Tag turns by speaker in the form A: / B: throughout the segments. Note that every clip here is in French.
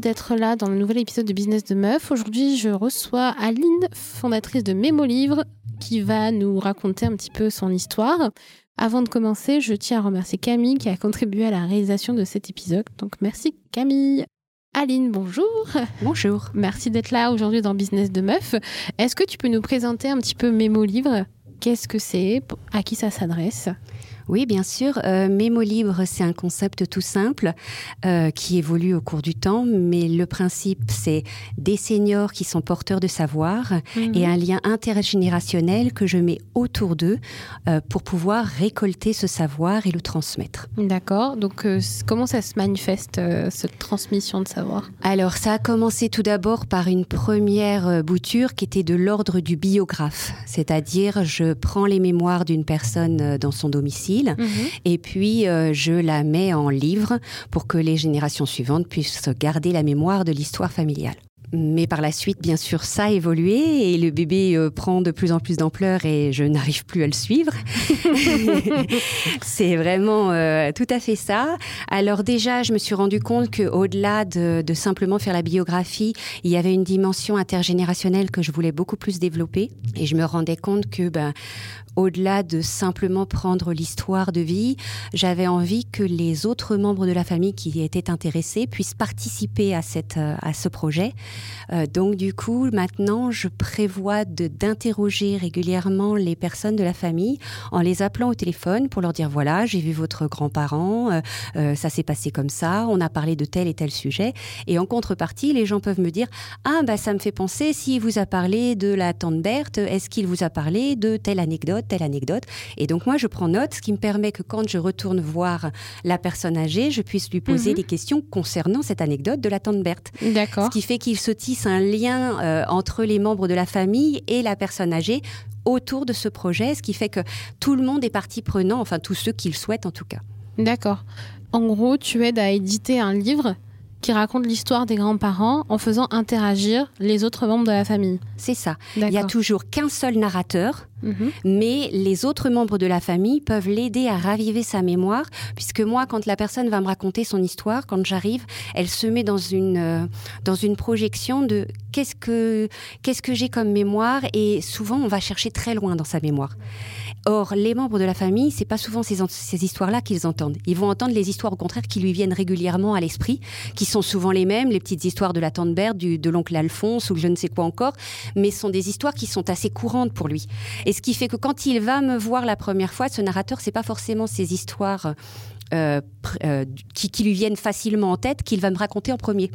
A: D'être là dans le nouvel épisode de Business de Meuf. Aujourd'hui, je reçois Aline, fondatrice de Mémo Livre, qui va nous raconter un petit peu son histoire. Avant de commencer, je tiens à remercier Camille qui a contribué à la réalisation de cet épisode. Donc merci Camille. Aline, bonjour.
B: Bonjour.
A: Merci d'être là aujourd'hui dans Business de Meuf. Est-ce que tu peux nous présenter un petit peu Mémo Livre Qu'est-ce que c'est? À qui ça s'adresse?
B: Oui, bien sûr. Euh, Mémo libre, c'est un concept tout simple euh, qui évolue au cours du temps, mais le principe, c'est des seniors qui sont porteurs de savoir mhm. et un lien intergénérationnel que je mets autour d'eux euh, pour pouvoir récolter ce savoir et le transmettre.
A: D'accord. Donc, euh, comment ça se manifeste, cette transmission de savoir?
B: Alors, ça a commencé tout d'abord par une première bouture qui était de l'ordre du biographe, c'est-à-dire je prends les mémoires d'une personne dans son domicile Mhm. Et puis, euh, je la mets en livre pour que les générations suivantes puissent garder la mémoire de l'histoire familiale. Mais par la suite, bien sûr, ça a évolué et le bébé euh, prend de plus en plus d'ampleur et je n'arrive plus à le suivre. c'est vraiment euh, tout à fait ça. Alors déjà, je me suis rendu compte qu'au-delà de, de, simplement faire la biographie, il y avait une dimension intergénérationnelle que je voulais beaucoup plus développer. Et je me rendais compte que ben, au-delà de simplement prendre l'histoire de vie, j'avais envie que les autres membres de la famille qui étaient intéressés puissent participer à, cette, euh, à ce projet. Euh, donc du coup, maintenant, je prévois d'interroger régulièrement les personnes de la famille en les appelant au téléphone pour leur dire, voilà, j'ai vu votre grand-parent, euh, ça s'est passé comme ça, on a parlé de tel et tel sujet. Et en contrepartie, les gens peuvent me dire, ah, bah, ça me fait penser, s'il vous a parlé de la tante Berthe, est-ce qu'il vous a parlé de telle anecdote? Telle anecdote. Et donc moi, je prends note, ce qui me permet que quand je retourne voir la personne âgée, je puisse lui poser mhm. des questions concernant cette anecdote de la tante Berthe.
A: D'accord.
B: Ce qui fait qu'il se tisse un lien euh, entre les membres de la famille et la personne âgée autour de ce projet, ce qui fait que tout le monde est partie prenant, enfin tous ceux qui le souhaitent en tout cas.
A: D'accord. En gros, tu aides à éditer un livre qui raconte l'histoire des grands-parents en faisant interagir les autres membres de la famille.
B: C'est ça. Il n'y a toujours qu'un seul narrateur, mhm. mais les autres membres de la famille peuvent l'aider à raviver sa mémoire, puisque moi, quand la personne va me raconter son histoire, quand j'arrive, elle se met dans une, euh, dans une projection de qu'est-ce que, qu'est-ce que j'ai comme mémoire, et souvent on va chercher très loin dans sa mémoire. Or, les membres de la famille, c'est pas souvent ces, ces histoires-là qu'ils entendent. Ils vont entendre les histoires, au contraire, qui lui viennent régulièrement à l'esprit, qui sont souvent les mêmes, les petites histoires de la tante Berthe, du, de l'oncle Alphonse ou je ne sais quoi encore, mais sont des histoires qui sont assez courantes pour lui. Et ce qui fait que quand il va me voir la première fois, ce narrateur, c'est pas forcément ces histoires euh, euh, qui, qui lui viennent facilement en tête qu'il va me raconter en premier.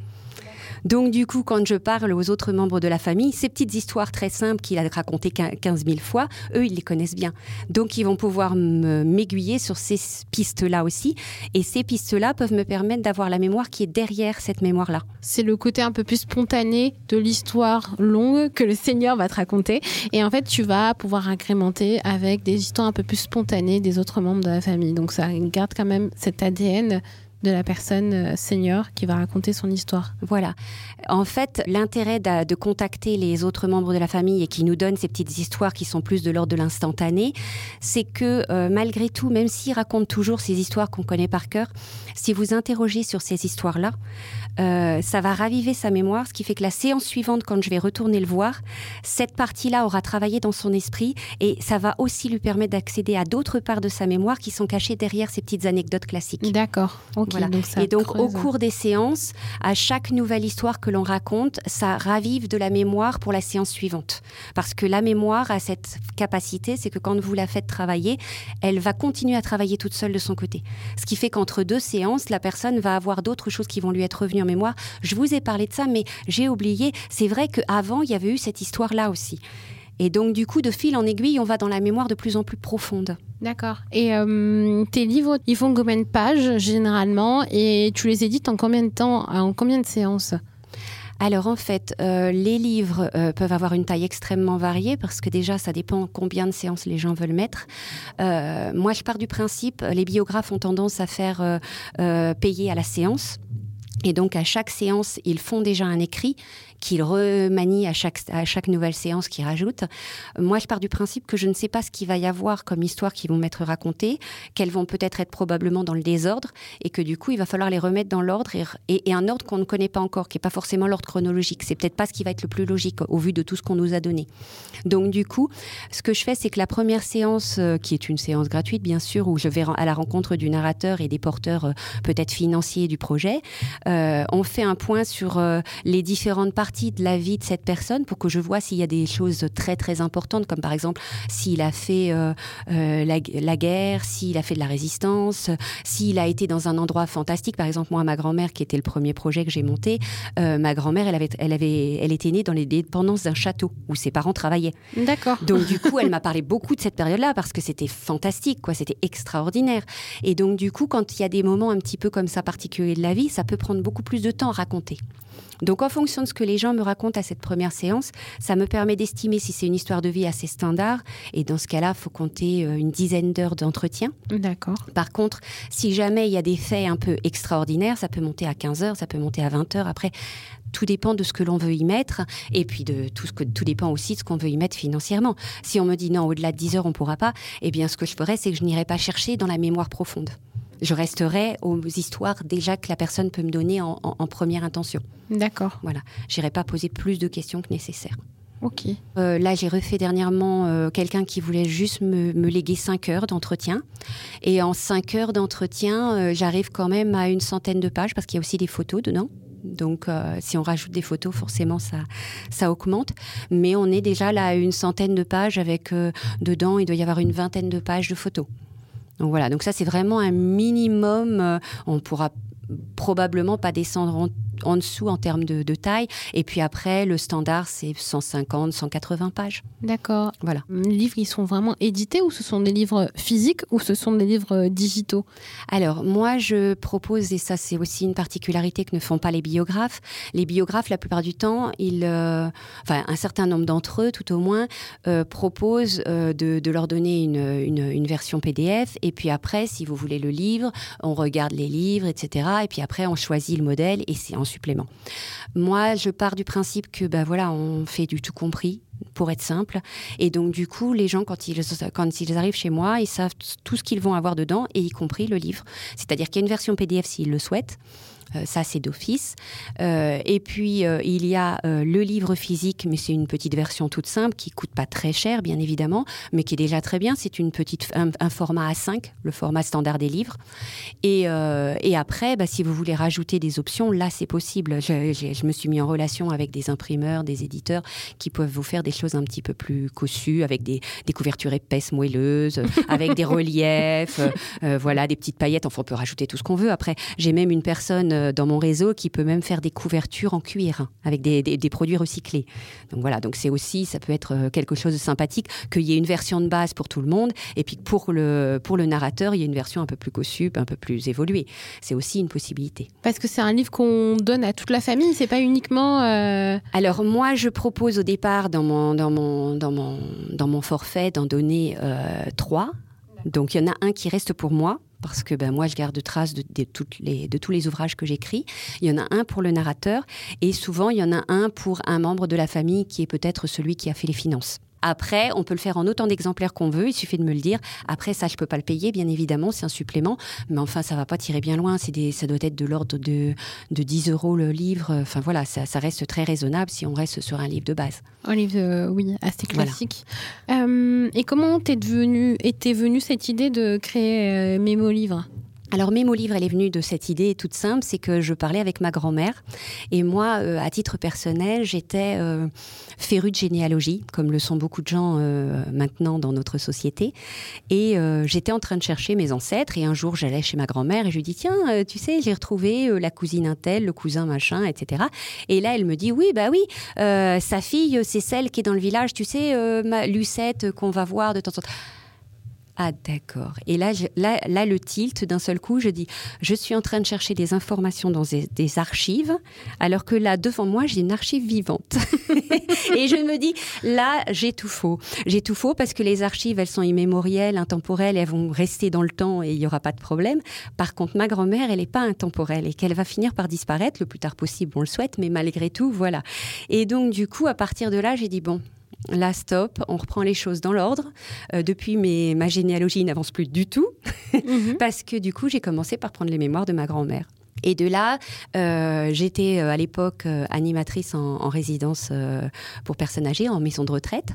B: Donc du coup, quand je parle aux autres membres de la famille, ces petites histoires très simples qu'il a racontées 15 000 fois, eux, ils les connaissent bien. Donc ils vont pouvoir m'aiguiller sur ces pistes-là aussi. Et ces pistes-là peuvent me permettre d'avoir la mémoire qui est derrière cette mémoire-là.
A: C'est le côté un peu plus spontané de l'histoire longue que le Seigneur va te raconter. Et en fait, tu vas pouvoir incrémenter avec des histoires un peu plus spontanées des autres membres de la famille. Donc ça garde quand même cet ADN de la personne euh, senior qui va raconter son histoire.
B: Voilà. En fait, l'intérêt de, contacter les autres membres de la famille et qui nous donnent ces petites histoires qui sont plus de l'ordre de l'instantané, c'est que euh, malgré tout, même s'ils racontent toujours ces histoires qu'on connaît par cœur, si vous interrogez sur ces histoires-là, euh, ça va raviver sa mémoire, ce qui fait que la séance suivante, quand je vais retourner le voir, cette partie-là aura travaillé dans son esprit et ça va aussi lui permettre d'accéder à d'autres parts de sa mémoire qui sont cachées derrière ces petites anecdotes classiques.
A: D'accord.
B: Et donc, au cours des séances, à chaque nouvelle histoire que l'on raconte, ça ravive de la mémoire pour la séance suivante. Parce que la mémoire a cette capacité, c'est que quand vous la faites travailler, elle va continuer à travailler toute seule de son côté. Ce qui fait qu'entre deux séances, la personne va avoir d'autres choses qui vont lui être revenues en mémoire. Je vous ai parlé de ça, mais j'ai oublié. C'est vrai qu'avant, il y avait eu cette histoire-là aussi. Et donc, du coup, de fil en aiguille, on va dans la mémoire de plus en plus profonde.
A: D'accord. Et euh, tes livres, ils font combien de pages généralement? Et tu les édites en combien de temps En combien de séances?
B: Alors en fait, euh, les livres euh, peuvent avoir une taille extrêmement variée parce que déjà, ça dépend combien de séances les gens veulent mettre. moi, je pars du principe, les biographes ont tendance à faire payer à la séance Et donc à chaque séance, ils font déjà un écrit qu'ils remanient à chaque, à chaque nouvelle séance qu'ils rajoutent. Moi, je pars du principe que je ne sais pas ce qu'il va y avoir comme histoire qui vont m'être racontées, qu'elles vont peut-être être probablement dans le désordre, et que du coup, il va falloir les remettre dans l'ordre, et, et, un ordre qu'on ne connaît pas encore, qui n'est pas forcément l'ordre chronologique. C'est peut-être pas ce qui va être le plus logique au vu de tout ce qu'on nous a donné. Donc du coup, ce que je fais, c'est que la première séance, euh, qui est une séance gratuite, bien sûr, où je vais à la rencontre du narrateur et des porteurs euh, peut-être financiers du projet, euh, on fait un point sur les différentes parties de la vie de cette personne pour que je vois s'il y a des choses très très importantes, comme par exemple s'il a fait euh, euh, la, guerre, s'il a fait de la résistance, s'il a été dans un endroit fantastique. Par exemple, moi, ma grand-mère, qui était le premier projet que j'ai monté, euh, ma grand-mère, elle avait, elle avait, elle était née dans les dépendances d'un château où ses parents travaillaient.
A: D'accord.
B: Donc du coup, elle m'a parlé beaucoup de cette période-là parce que c'était fantastique, quoi. C'était extraordinaire. Et donc du coup, quand il y a des moments un petit peu comme ça particuliers de la vie, ça peut prendre beaucoup plus de temps à raconter. Donc en fonction de ce que les gens me racontent à cette première séance, ça me permet d'estimer si c'est une histoire de vie assez standard. Et dans ce cas-là, il faut compter euh, une dizaine d'heures d'entretien.
A: D'accord.
B: Par contre, si jamais il y a des faits un peu extraordinaires, ça peut monter à 15 heures, ça peut monter à 20 heures. Après, tout dépend de ce que l'on veut y mettre et puis de tout ce que tout dépend aussi de ce qu'on veut y mettre financièrement. Si on me dit non, au-delà de 10 heures, on pourra pas, eh bien ce que je ferais, c'est que je n'irai pas chercher dans la mémoire profonde je resterai aux histoires déjà que la personne peut me donner en, première intention.
A: D'accord.
B: Voilà. J'irai pas poser plus de questions que nécessaire.
A: Ok.
B: Euh, là, j'ai refait dernièrement euh, quelqu'un qui voulait juste me, léguer 5 heures d'entretien. Et en 5 heures d'entretien, euh, j'arrive quand même à une centaine de pages parce qu'il y a aussi des photos dedans. Donc, si on rajoute des photos, forcément, ça, ça augmente. Mais on est déjà là à une centaine de pages avec dedans, il doit y avoir une vingtaine de pages de photos. Donc voilà, donc ça c'est vraiment un minimum. Euh, on pourra probablement pas descendre en en dessous en termes de, taille. Et puis après, le standard, c'est 150, 180 pages.
A: D'accord.
B: Voilà.
A: Les livres, ils sont vraiment édités ou ce sont des livres physiques ou ce sont des livres euh, digitaux?
B: Alors, moi, je propose, et ça, c'est aussi une particularité que ne font pas les biographes. Les biographes, la plupart du temps, ils, euh, enfin, un certain nombre d'entre eux, tout au moins, euh, proposent de, leur donner une, une, version PDF. Et puis après, si vous voulez le livre, on regarde les livres, etc. Et puis après, on choisit le modèle et c'est supplément. Moi, je pars du principe que ben voilà, on fait du tout compris pour être simple. Et donc, du coup, les gens, quand ils, quand ils arrivent chez moi, ils savent tout ce qu'ils vont avoir dedans, et y compris le livre. C'est-à-dire qu'il y a une version PDF s'ils le souhaitent. Euh, ça, c'est d'office. Euh, et puis, euh, il y a le livre physique, mais c'est une petite version toute simple qui coûte pas très cher, bien évidemment, mais qui est déjà très bien. C'est une petite, un, format A5, le format standard des livres. Et, et après, bah, si vous voulez rajouter des options, là, c'est possible. Je, je, me suis mis en relation avec des imprimeurs, des éditeurs qui peuvent vous faire des choses un petit peu plus cossues, avec des, des couvertures épaisses, moelleuses, avec des reliefs, voilà, des petites paillettes. Enfin, on peut rajouter tout ce qu'on veut. Après, j'ai même une personne euh, dans mon réseau qui peut même faire des couvertures en cuir hein, avec des, produits recyclés. Donc voilà, donc c'est aussi, ça peut être euh, quelque chose de sympathique qu'il y ait une version de base pour tout le monde et puis pour le, pour le narrateur, il y a une version un peu plus cossue, un peu plus évoluée. C'est aussi une possibilité.
A: Parce que c'est un livre qu'on donne à toute la famille, c'est pas uniquement. Euh,
B: Alors moi, je propose au départ dans mon, dans mon, dans mon, dans mon forfait d'en donner trois. Donc il y en a un qui reste pour moi parce que ben, moi, je garde trace de, de tous les ouvrages que j'écris. Il y en a un pour le narrateur et souvent, il y en a un pour un membre de la famille qui est peut-être celui qui a fait les finances. Après, on peut le faire en autant d'exemplaires qu'on veut, il suffit de me le dire. Après, ça, je peux pas le payer, bien évidemment, c'est un supplément. Mais enfin, ça va pas tirer bien loin. C'est des, ça doit être de l'ordre de, de 10 euros le livre. Enfin voilà, ça, ça, reste très raisonnable si on reste sur un livre de base.
A: Un livre, oui, assez classique. Euh, et comment t'es devenu, était venue cette idée de créer euh, Mémo Livre?
B: Alors, Mémo Livre, elle est venue de cette idée toute simple, c'est que je parlais avec ma grand-mère. Et moi, euh, à titre personnel, j'étais euh, férue de généalogie, comme le sont beaucoup de gens euh, maintenant dans notre société. Et j'étais en train de chercher mes ancêtres. Et un jour, j'allais chez ma grand-mère et je lui dis Tiens, tu sais, j'ai retrouvé la cousine Intel, le cousin machin, etc. Et là, elle me dit Oui, bah oui, sa fille, c'est celle qui est dans le village, tu sais, ma Lucette, qu'on va voir de temps en temps. Ah d'accord. Et là, là, là, le tilt, d'un seul coup, je dis, je suis en train de chercher des informations dans des, archives, alors que là, devant moi, j'ai une archive vivante. et je me dis, là, j'ai tout faux. J'ai tout faux parce que les archives, elles sont immémorielles, intemporelles, elles vont rester dans le temps et il n'y aura pas de problème. Par contre, ma grand-mère, elle n'est pas intemporelle et qu'elle va finir par disparaître le plus tard possible, on le souhaite, mais malgré tout, voilà. Et donc, du coup, à partir de là, j'ai dit, bon, Là, stop, on reprend les choses dans l'ordre. Euh, depuis, mes, ma généalogie n'avance plus du tout, mhm. parce que du coup, j'ai commencé par prendre les mémoires de ma grand-mère. Et de là, euh, j'étais euh, à l'époque animatrice en, résidence pour personnes âgées, en maison de retraite.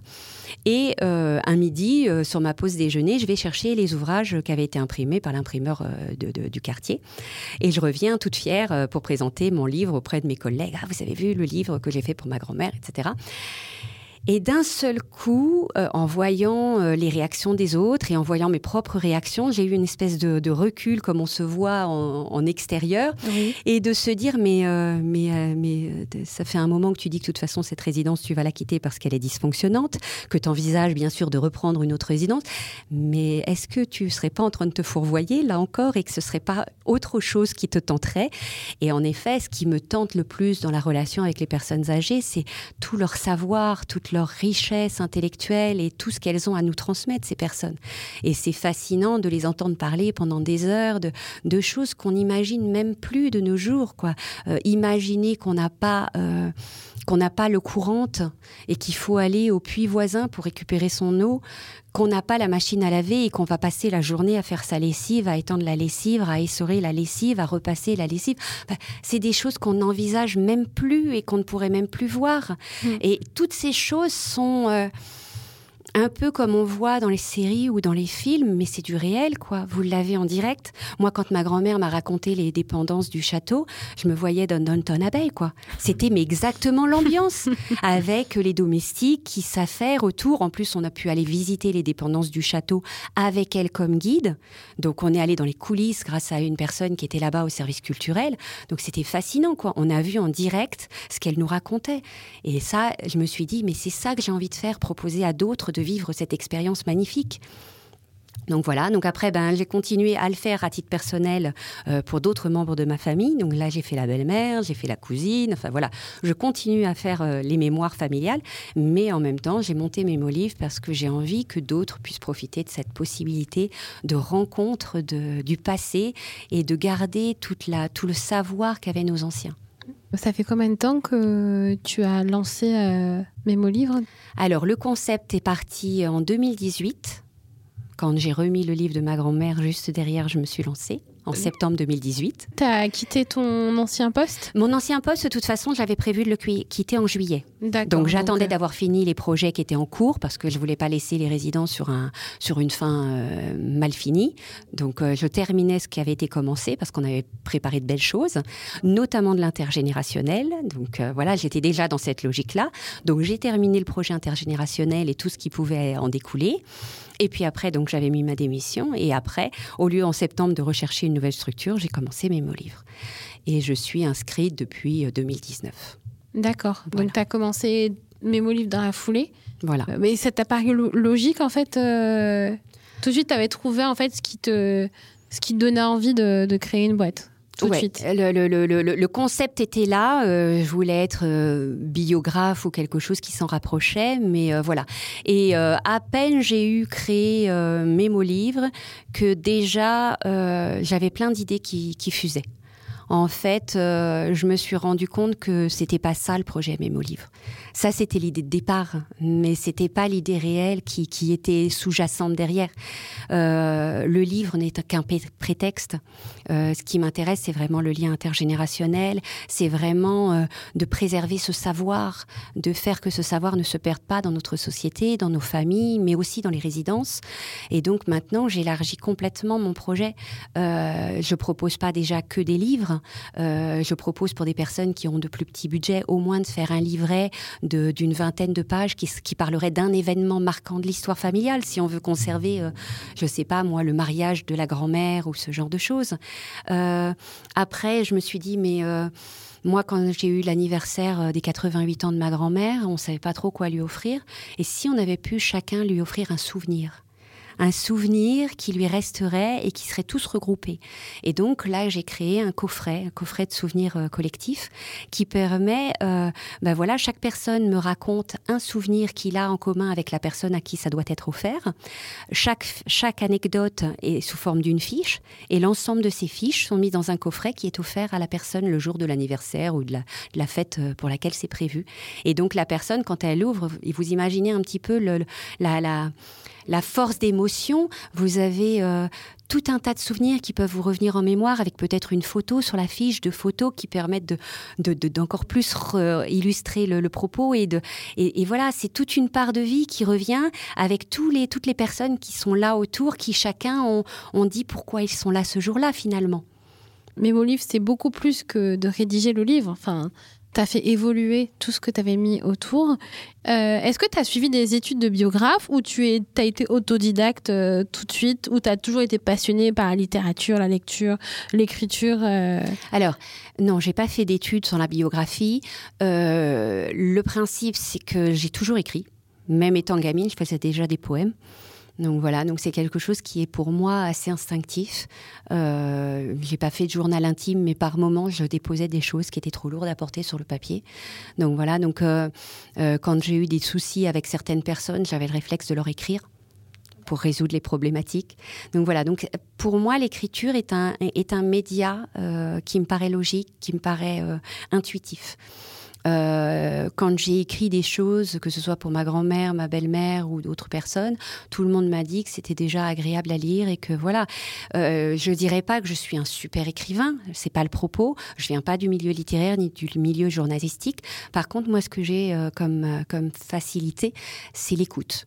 B: Et un midi, sur ma pause déjeuner, je vais chercher les ouvrages qui avaient été imprimés par l'imprimeur du quartier. Et je reviens toute fière pour présenter mon livre auprès de mes collègues. Ah, vous avez vu le livre que j'ai fait pour ma grand-mère, etc. Et d'un seul coup, euh, en voyant euh, les réactions des autres et en voyant mes propres réactions, j'ai eu une espèce de, recul, comme on se voit en, extérieur, et de se dire mais euh, mais mais ça fait un moment que tu dis que de toute façon cette résidence tu vas la quitter parce qu'elle est dysfonctionnante, que tu envisages bien sûr de reprendre une autre résidence, mais est-ce que tu serais pas en train de te fourvoyer là encore et que ce serait pas autre chose qui te tenterait? Et en effet, ce qui me tente le plus dans la relation avec les personnes âgées, c'est tout leur savoir, toute leur leur richesse intellectuelle et tout ce qu'elles ont à nous transmettre, ces personnes. Et c'est fascinant de les entendre parler pendant des heures de, choses qu'on n'imagine même plus de nos jours. Quoi. Euh, imaginer qu'on n'a pas... Euh, qu'on n'a pas le courant et qu'il faut aller au puits voisin pour récupérer son eau, qu'on n'a pas la machine à laver et qu'on va passer la journée à faire sa lessive, à étendre la lessive, à essorer la lessive, à repasser la lessive. c'est des choses qu'on n'envisage même plus et qu'on ne pourrait même plus voir. Mm. Et toutes ces choses sont... Euh, un peu comme on voit dans les séries ou dans les films, mais c'est du réel, quoi. Vous l'avez en direct. Moi, quand ma grand-mère m'a raconté les dépendances du château, je me voyais dans Downton Abbey, quoi. C'était mais exactement l'ambiance, avec les domestiques qui s'affairent autour. En plus, on a pu aller visiter les dépendances du château avec elle comme guide. Donc, on est allé dans les coulisses grâce à une personne qui était là-bas au service culturel. Donc, c'était fascinant, quoi. On a vu en direct ce qu'elle nous racontait. Et ça, je me suis dit, mais c'est ça que j'ai envie de faire, proposer à d'autres de vivre cette expérience magnifique. Donc voilà, donc après, ben, j'ai continué à le faire à titre personnel euh, pour d'autres membres de ma famille. Donc là, j'ai fait la belle-mère, j'ai fait la cousine, enfin voilà, je continue à faire euh, les mémoires familiales, mais en même temps, j'ai monté mes livres parce que j'ai envie que d'autres puissent profiter de cette possibilité de rencontre de, du passé et de garder toute la, tout le savoir qu'avaient nos anciens.
A: Ça fait combien de temps que tu as lancé euh, Mémo Livre?
B: Alors, le concept est parti en 2018. Quand j'ai remis le livre de ma grand-mère juste derrière, je me suis lancée en septembre 2018.
A: Tu as quitté ton ancien poste?
B: Mon ancien poste, de toute façon, j'avais prévu de le quitter en juillet. Donc j'attendais euh, d'avoir fini les projets qui étaient en cours parce que je voulais pas laisser les résidents sur, un, sur une fin euh, mal finie. Donc euh, je terminais ce qui avait été commencé parce qu'on avait préparé de belles choses, notamment de l'intergénérationnel. Donc voilà, j'étais déjà dans cette logique-là. Donc j'ai terminé le projet intergénérationnel et tout ce qui pouvait en découler. Et puis après, donc j'avais mis ma démission. Et après, au lieu en septembre de rechercher une nouvelle structure, j'ai commencé mes mots livres. Et je suis inscrite depuis 2019.
A: Euh, D'accord. Donc tu as commencé mes mots livres dans la foulée.
B: Voilà.
A: Euh, mais ça t'a paru logique en fait euh, Tout de suite, tu avais trouvé en fait ce qui te, ce qui te donnait envie de, de créer une boîte?
B: Le, concept était là. Euh, je voulais être euh, biographe ou quelque chose qui s'en rapprochait, mais euh, voilà. Et à peine j'ai eu créé mes mots livres que déjà j'avais plein d'idées qui, qui fusaient en fait, je me suis rendu compte que c'était pas ça le projet Mémo Livre. Ça, c'était l'idée de départ, mais c'était pas l'idée réelle qui, était sous-jacente derrière. Euh, le livre n'est qu'un prétexte. Euh, ce qui m'intéresse, c'est vraiment le lien intergénérationnel. C'est vraiment euh, de préserver ce savoir, de faire que ce savoir ne se perde pas dans notre société, dans nos familles, mais aussi dans les résidences. Et donc maintenant, j'élargis complètement mon projet. Je propose pas déjà que des livres. Je propose pour des personnes qui ont de plus petits budgets au moins de faire un livret d'une vingtaine de pages qui, qui parlerait d'un événement marquant de l'histoire familiale, si on veut conserver, euh, je ne sais pas moi, le mariage de la grand-mère ou ce genre de choses. Euh, après, je me suis dit, mais moi, quand j'ai eu l'anniversaire des 88 ans de ma grand-mère, on ne savait pas trop quoi lui offrir. Et si on avait pu chacun lui offrir un souvenir? Un souvenir qui lui resterait et qui serait tous regroupés. Et donc là, j'ai créé un coffret, un coffret de souvenirs euh, collectifs qui permet, euh, ben voilà, chaque personne me raconte un souvenir qu'il a en commun avec la personne à qui ça doit être offert. Chaque, chaque anecdote est sous forme d'une fiche et l'ensemble de ces fiches sont mises dans un coffret qui est offert à la personne le jour de l'anniversaire ou de la, de la, fête euh, pour laquelle c'est prévu. Et donc la personne, quand elle ouvre, vous imaginez un petit peu le, la, la la force d'émotion. Vous avez euh, tout un tas de souvenirs qui peuvent vous revenir en mémoire avec peut-être une photo sur la fiche de photos qui permettent de, d'encore plus illustrer le, propos et de et, voilà c'est toute une part de vie qui revient avec tous les toutes les personnes qui sont là autour qui chacun ont, ont dit pourquoi ils sont là ce jour-là finalement.
A: Mais mon livre c'est beaucoup plus que de rédiger le livre enfin tu as fait évoluer tout ce que tu avais mis autour. Euh, est-ce que tu as suivi des études de biographe ou tu as été autodidacte euh, tout de suite ou tu as toujours été passionné par la littérature, la lecture, l'écriture euh?
B: Alors, non, j'ai pas fait d'études sur la biographie. le principe, c'est que j'ai toujours écrit. Même étant gamine, je faisais déjà des poèmes. Donc voilà, donc c'est quelque chose qui est pour moi assez instinctif. Euh, j'ai pas fait de journal intime, mais par moments je déposais des choses qui étaient trop lourdes à porter sur le papier. Donc voilà, donc euh, euh, quand j'ai eu des soucis avec certaines personnes, j'avais le réflexe de leur écrire pour résoudre les problématiques. Donc voilà, donc pour moi l'écriture est un est un média euh, qui me paraît logique, qui me paraît intuitif. Euh, quand j'ai écrit des choses, que ce soit pour ma grand-mère, ma belle-mère ou d'autres personnes, tout le monde m'a dit que c'était déjà agréable à lire et que voilà. Euh, je dirais pas que je suis un super écrivain, c'est pas le propos. Je viens pas du milieu littéraire ni du milieu journalistique. Par contre, moi, ce que j'ai euh, comme euh, comme facilité, c'est l'écoute.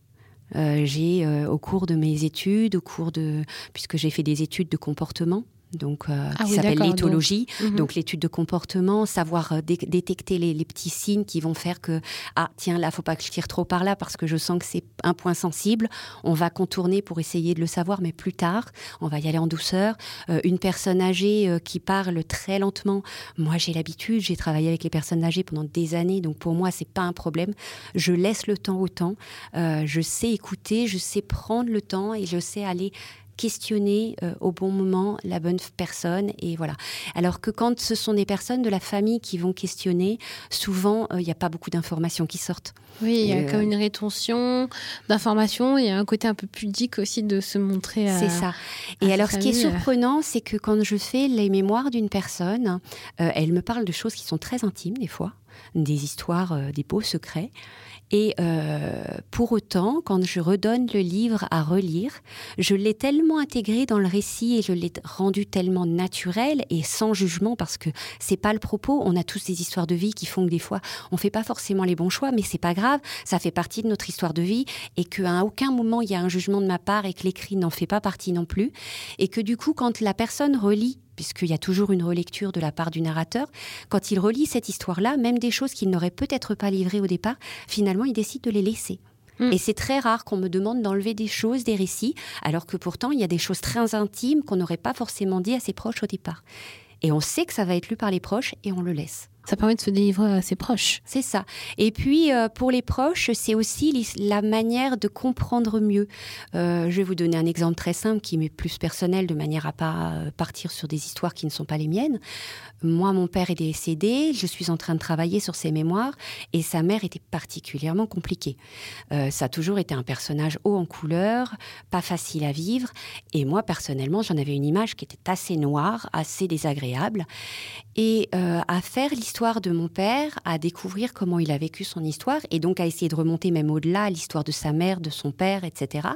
B: j'ai au cours de mes études, au cours de puisque j'ai fait des études de comportement, donc euh, ah qui s'appelle l'éthologie, mhm. donc, l'étude de comportement, savoir euh, détecter les, petits signes qui vont faire que ah tiens là faut pas que je tire trop par là parce que je sens que c'est un point sensible. On va contourner pour essayer de le savoir, mais plus tard, on va y aller en douceur. Euh, une personne âgée qui parle très lentement, moi j'ai l'habitude, j'ai travaillé avec les personnes âgées pendant des années, donc pour moi c'est pas un problème. Je laisse le temps au temps, je sais écouter, je sais prendre le temps et je sais aller questionner euh, au bon moment la bonne personne et voilà. Alors que quand ce sont des personnes de la famille qui vont questionner, souvent euh, il n'y a pas beaucoup d'informations qui sortent.
A: Oui, il y a euh, comme une rétention d'informations. Il y a un côté un peu pudique aussi de se montrer.
B: C'est ça. Et alors, ce qui est surprenant, c'est que quand je fais les mémoires d'une personne, elle me parle de choses qui sont très intimes des fois, des histoires, des beaux secrets. Et euh, pour autant, quand je redonne le livre à relire, je l'ai tellement intégré dans le récit et je l'ai rendu tellement naturel et sans jugement parce que c'est pas le propos. On a tous des histoires de vie qui font que des fois on fait pas forcément les bons choix, mais c'est pas grave. Ça fait partie de notre histoire de vie et qu'à aucun moment il y a un jugement de ma part et que l'écrit n'en fait pas partie non plus. Et que du coup, quand la personne relit puisqu'il y a toujours une relecture de la part du narrateur, quand il relit cette histoire-là, même des choses qu'il n'aurait peut-être pas livrées au départ, finalement, il décide de les laisser. Mm. Et c'est très rare qu'on me demande d'enlever des choses, des récits, alors que pourtant, il y a des choses très intimes qu'on n'aurait pas forcément dit à ses proches au départ. Et on sait que ça va être lu par les proches et on le laisse.
A: Ça permet de se délivrer à ses proches.
B: C'est ça. Et puis, euh, pour les proches, c'est aussi la manière de comprendre mieux. Euh, je vais vous donner un exemple très simple qui m'est plus personnel, de manière à pas euh, partir sur des histoires qui ne sont pas les miennes. Moi, mon père est décédé, je suis en train de travailler sur ses mémoires, et sa mère était particulièrement compliquée. ça a toujours été un personnage haut en couleur, pas facile à vivre, et moi, personnellement, j'en avais une image qui était assez noire, assez désagréable. Et à faire l'histoire l'histoire de mon père, à découvrir comment il a vécu son histoire, et donc à essayer de remonter même au-delà l'histoire de sa mère, de son père, etc.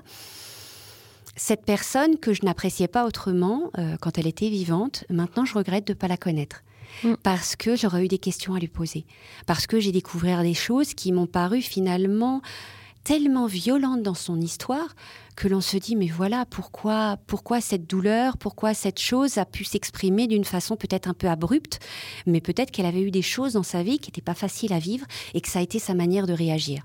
B: Cette personne que je n'appréciais pas autrement euh, quand elle était vivante, maintenant je regrette de ne pas la connaître. Mm. Parce que j'aurais eu des questions à lui poser. Parce que j'ai découvert des choses qui m'ont paru finalement tellement violentes dans son histoire que l'on se dit mais voilà pourquoi pourquoi cette douleur, pourquoi cette chose a pu s'exprimer d'une façon peut-être un peu abrupte, mais peut-être qu'elle avait eu des choses dans sa vie qui n'étaient pas faciles à vivre et que ça a été sa manière de réagir.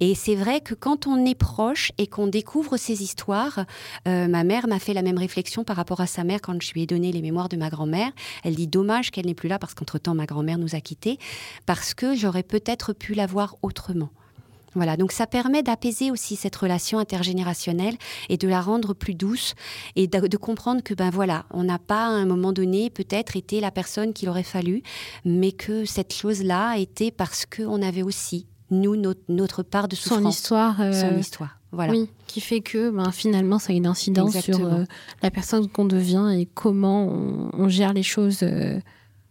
B: Et c'est vrai que quand on est proche et qu'on découvre ces histoires, euh, ma mère m'a fait la même réflexion par rapport à sa mère quand je lui ai donné les mémoires de ma grand-mère. Elle dit dommage qu'elle n'est plus là parce qu'entre-temps ma grand-mère nous a quittés, parce que j'aurais peut-être pu la voir autrement. Voilà, donc ça permet d'apaiser aussi cette relation intergénérationnelle et de la rendre plus douce et de, comprendre que ben voilà, on n'a pas à un moment donné peut-être été la personne qu'il aurait fallu, mais que cette chose-là était parce qu'on avait aussi nous notre, part de souffrance,
A: son histoire,
B: euh, son histoire. Voilà.
A: Oui, qui fait que ben, finalement ça a une incidence sur euh, la personne qu'on devient et comment on, gère les choses. Euh,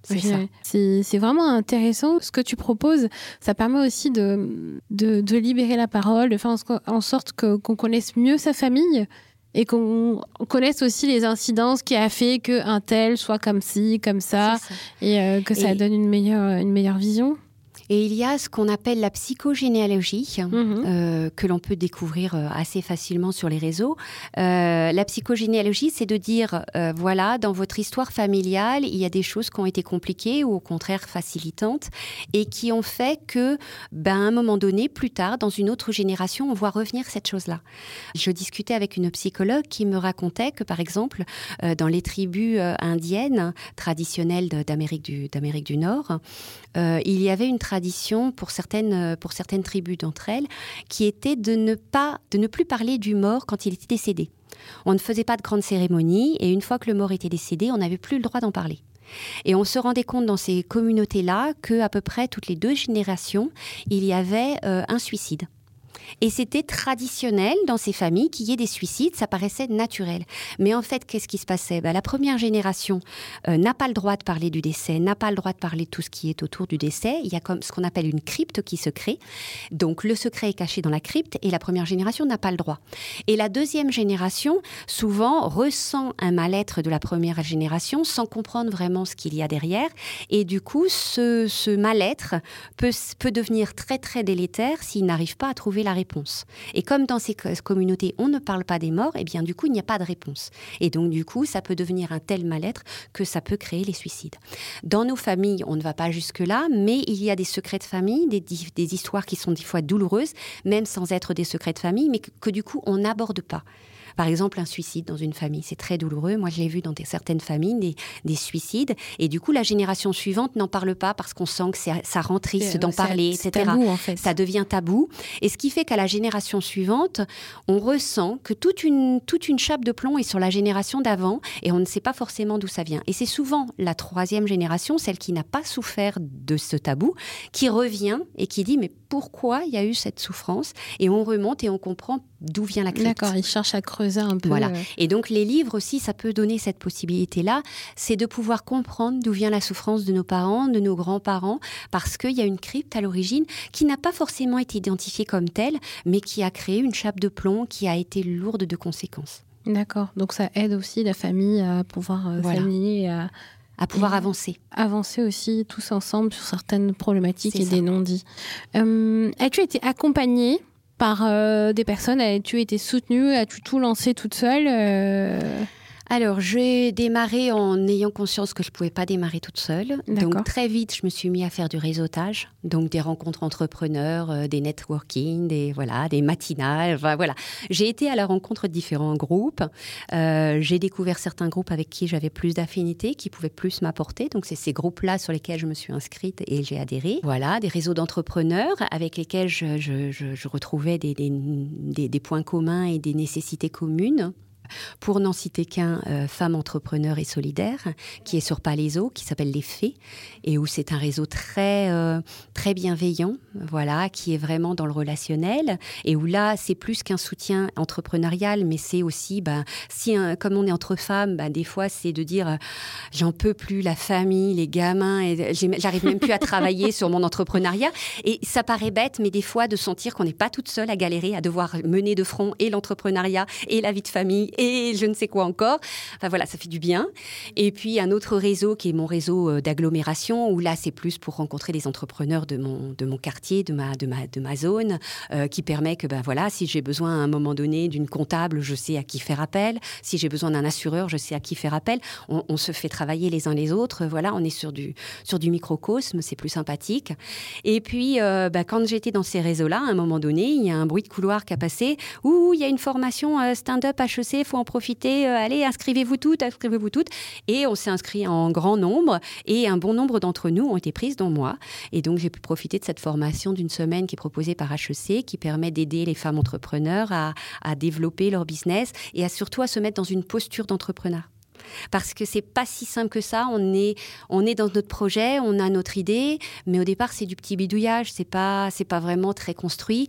A: c'est vraiment intéressant ce que tu proposes. Ça permet aussi de, de, libérer la parole, de faire en sorte qu'on connaisse mieux sa famille et qu'on connaisse aussi les incidences qui a fait qu'un tel soit comme ci, comme ça, et euh, que ça donne une meilleure, une meilleure vision.
B: Et il y a ce qu'on appelle la psychogénéalogie, mhm. euh, que l'on peut découvrir euh, assez facilement sur les réseaux. Euh, la psychogénéalogie, c'est de dire, voilà, dans votre histoire familiale, il y a des choses qui ont été compliquées ou au contraire facilitantes, et qui ont fait que, ben, à un moment donné, plus tard, dans une autre génération, on voit revenir cette chose-là. Je discutais avec une psychologue qui me racontait que, par exemple, dans les tribus indiennes traditionnelles d'Amérique du, du Nord, il y avait une tradition pour certaines, euh, pour certaines tribus d'entre elles, qui était de ne, pas, de ne plus parler du mort quand il était décédé. On ne faisait pas de grandes cérémonies et une fois que le mort était décédé, on n'avait plus le droit d'en parler. Et on se rendait compte dans ces communautés-là que à peu près toutes les deux générations, il y avait euh, un suicide. Et c'était traditionnel dans ces familles qu'il y ait des suicides, ça paraissait naturel. Mais en fait, qu'est-ce qui se passait? Bah, La première génération euh, n'a pas le droit de parler du décès, n'a pas le droit de parler de tout ce qui est autour du décès. Il y a comme ce qu'on appelle une crypte qui se crée. Donc le secret est caché dans la crypte et la première génération n'a pas le droit. Et la deuxième génération, souvent, ressent un mal-être de la première génération sans comprendre vraiment ce qu'il y a derrière. Et du coup, ce, ce mal-être peut, peut devenir très très délétère s'il n'arrive pas à trouver la réponse. Et comme dans ces communautés, on ne parle pas des morts, et eh bien du coup, il n'y a pas de réponse. Et donc du coup, ça peut devenir un tel mal-être que ça peut créer les suicides. Dans nos familles, on ne va pas jusque-là, mais il y a des secrets de famille, des, des histoires qui sont des fois douloureuses, même sans être des secrets de famille, mais que du coup, on n'aborde pas. Par exemple, un suicide dans une famille, c'est très douloureux. Moi, je l'ai vu dans certaines familles, des, suicides. Et du coup, la génération suivante n'en parle pas parce qu'on sent que ça rend triste d'en parler, etc.
A: Tabou, en fait.
B: Ça devient tabou. Et ce qui fait qu'à la génération suivante, on ressent que toute une, toute une chape de plomb est sur la génération d'avant et on ne sait pas forcément d'où ça vient. Et c'est souvent la troisième génération, celle qui n'a pas souffert de ce tabou, qui revient et qui dit mais pourquoi il y a eu cette souffrance? Et on remonte et on comprend d'où vient la crypte.
A: D'accord, il cherche à creuser un peu.
B: Voilà. Et donc les livres aussi, ça peut donner cette possibilité-là, c'est de pouvoir comprendre d'où vient la souffrance de nos parents, de nos grands-parents, parce qu'il y a une crypte à l'origine qui n'a pas forcément été identifiée comme telle, mais qui a créé une chape de plomb qui a été lourde de conséquences.
A: D'accord. Donc ça aide aussi la famille à pouvoir euh, s'aligner à
B: à pouvoir avancer.
A: Avancer aussi tous ensemble sur certaines problématiques et des non-dits. Euh, as-tu été accompagnée par euh, des personnes As-tu été soutenue As-tu tout lancé toute seule euh?
B: Alors, j'ai démarré en ayant conscience que je ne pouvais pas démarrer toute seule. Donc, très vite, je me suis mis à faire du réseautage. Donc, des rencontres entrepreneurs, euh, des networking, des, voilà, des matinales. voilà. J'ai été à la rencontre de différents groupes. Euh, j'ai découvert certains groupes avec qui j'avais plus d'affinité, qui pouvaient plus m'apporter. Donc, c'est ces groupes-là sur lesquels je me suis inscrite et j'ai adhéré. Voilà, des réseaux d'entrepreneurs avec lesquels je, retrouvais des, des points communs et des nécessités communes. Pour n'en citer qu'un, euh, Femmes entrepreneurs et solidaires, qui est sur Palaiso, qui s'appelle Les Fées, et où c'est un réseau très, euh, très bienveillant, voilà, qui est vraiment dans le relationnel, et où là, c'est plus qu'un soutien entrepreneurial, mais c'est aussi, bah, si comme on est entre femmes, bah, des fois, c'est de dire, euh, j'en peux plus, la famille, les gamins, j'arrive même plus à travailler sur mon entrepreneuriat. Et ça paraît bête, mais des fois, de sentir qu'on n'est pas toute seule à galérer, à devoir mener de front et l'entrepreneuriat et la vie de famille et je ne sais quoi encore. Enfin voilà, ça fait du bien. Et puis un autre réseau qui est mon réseau euh, d'agglomération, où là c'est plus pour rencontrer les entrepreneurs de mon, de mon quartier, de ma, de ma, de ma zone, euh, qui permet que ben voilà, si j'ai besoin à un moment donné d'une comptable, je sais à qui faire appel. Si j'ai besoin d'un assureur, je sais à qui faire appel. On, se fait travailler les uns les autres. Voilà, on est sur du, sur du microcosme, c'est plus sympathique. Et puis euh, ben, quand j'étais dans ces réseaux-là, à un moment donné, il y a un bruit de couloir qui a passé. Ouh, il y a une formation stand-up HEC faut en profiter. allez, inscrivez-vous toutes, inscrivez-vous toutes. Et on s'est inscrit en grand nombre et un bon nombre d'entre nous ont été prises, dont moi. Et donc, j'ai pu profiter de cette formation d'une semaine qui est proposée par HEC, qui permet d'aider les femmes entrepreneurs à, à développer leur business et à surtout à se mettre dans une posture d'entrepreneur parce que c'est pas si simple que ça. On est, on est dans notre projet, on a notre idée, mais au départ c'est du petit bidouillage, c'est pas, c'est pas vraiment très construit.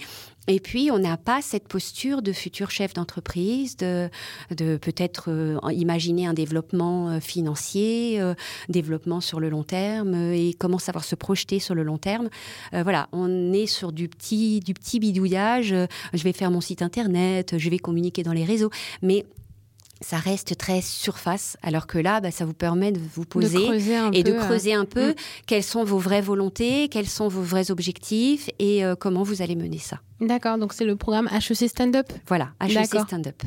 B: Et puis, on n'a pas cette posture de futur chef d'entreprise, de, peut-être euh, imaginer un développement euh, financier, euh, développement sur le long terme et comment savoir se projeter sur le long terme. voilà, on est sur du petit, du petit bidouillage. je vais faire mon site internet, je vais communiquer dans les réseaux, mais ça reste très surface, alors que là, bah, ça vous permet de vous poser et de creuser un peu mm. quelles sont vos vraies volontés, quels sont vos vrais objectifs et euh, comment vous allez mener ça.
A: D'accord, donc c'est le programme HEC Stand-up
B: Voilà, HEC Stand-up.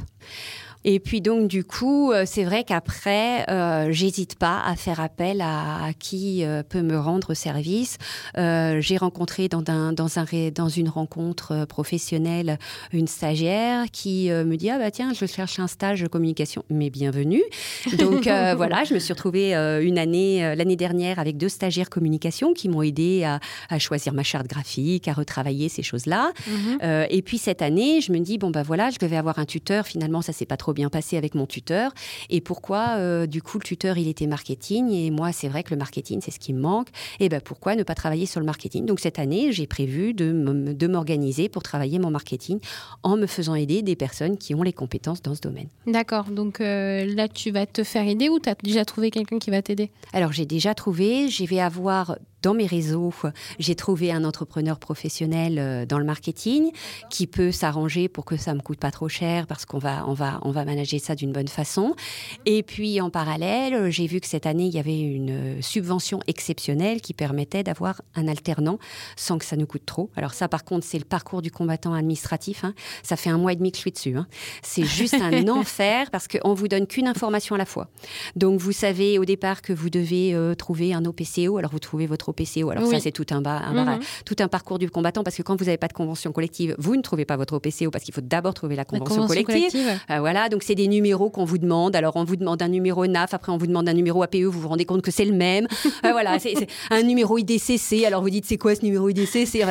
B: Et puis donc du coup, euh, c'est vrai qu'après, euh, j'hésite pas à faire appel à, qui euh, peut me rendre service. J'ai rencontré dans, un, dans, un, dans une rencontre professionnelle une stagiaire qui me dit ah bah tiens, je cherche un stage de communication, mais bienvenue. Donc voilà, je me suis retrouvée une année l'année dernière avec deux stagiaires communication qui m'ont aidé à, à, choisir ma charte graphique, à retravailler ces choses-là. Mhm. et puis cette année, je me dis bon bah voilà, je devais avoir un tuteur. Finalement, ça s'est pas trop bien passé avec mon tuteur. Et pourquoi euh, du coup le tuteur il était marketing et moi c'est vrai que le marketing c'est ce qui me manque. Et ben pourquoi ne pas travailler sur le marketing? Donc cette année j'ai prévu de m'organiser pour travailler mon marketing en me faisant aider des personnes qui ont les compétences dans ce domaine.
A: D'accord. Donc euh, là tu vas te faire aider ou tu as déjà trouvé quelqu'un qui va t'aider?
B: Alors j'ai déjà trouvé, je vais avoir dans mes réseaux, j'ai trouvé un entrepreneur professionnel euh, dans le marketing qui peut s'arranger pour que ça me coûte pas trop cher parce qu'on va, on va, on va manager ça d'une bonne façon. Et puis en parallèle, j'ai vu que cette année, il y avait une subvention exceptionnelle qui permettait d'avoir un alternant sans que ça nous coûte trop. Alors ça, par contre, c'est le parcours du combattant administratif. Hein. Ça fait un mois et demi que je suis dessus. Hein. C'est juste un enfer parce qu'on vous donne qu'une information à la fois. Donc vous savez au départ que vous devez euh, trouver un OPCO. Alors vous trouvez votre OPCO. Alors ça, c'est tout un, mhm. tout un parcours du combattant parce que quand vous n'avez pas de convention collective, vous ne trouvez pas votre OPCO parce qu'il faut d'abord trouver la convention, collective. Euh, voilà, donc c'est des numéros qu'on vous demande. Alors on vous demande un numéro NAF, après on vous demande un numéro APE, vous vous rendez compte que c'est le même. Euh, voilà, c'est un numéro IDCC. Alors vous dites c'est quoi ce numéro IDCC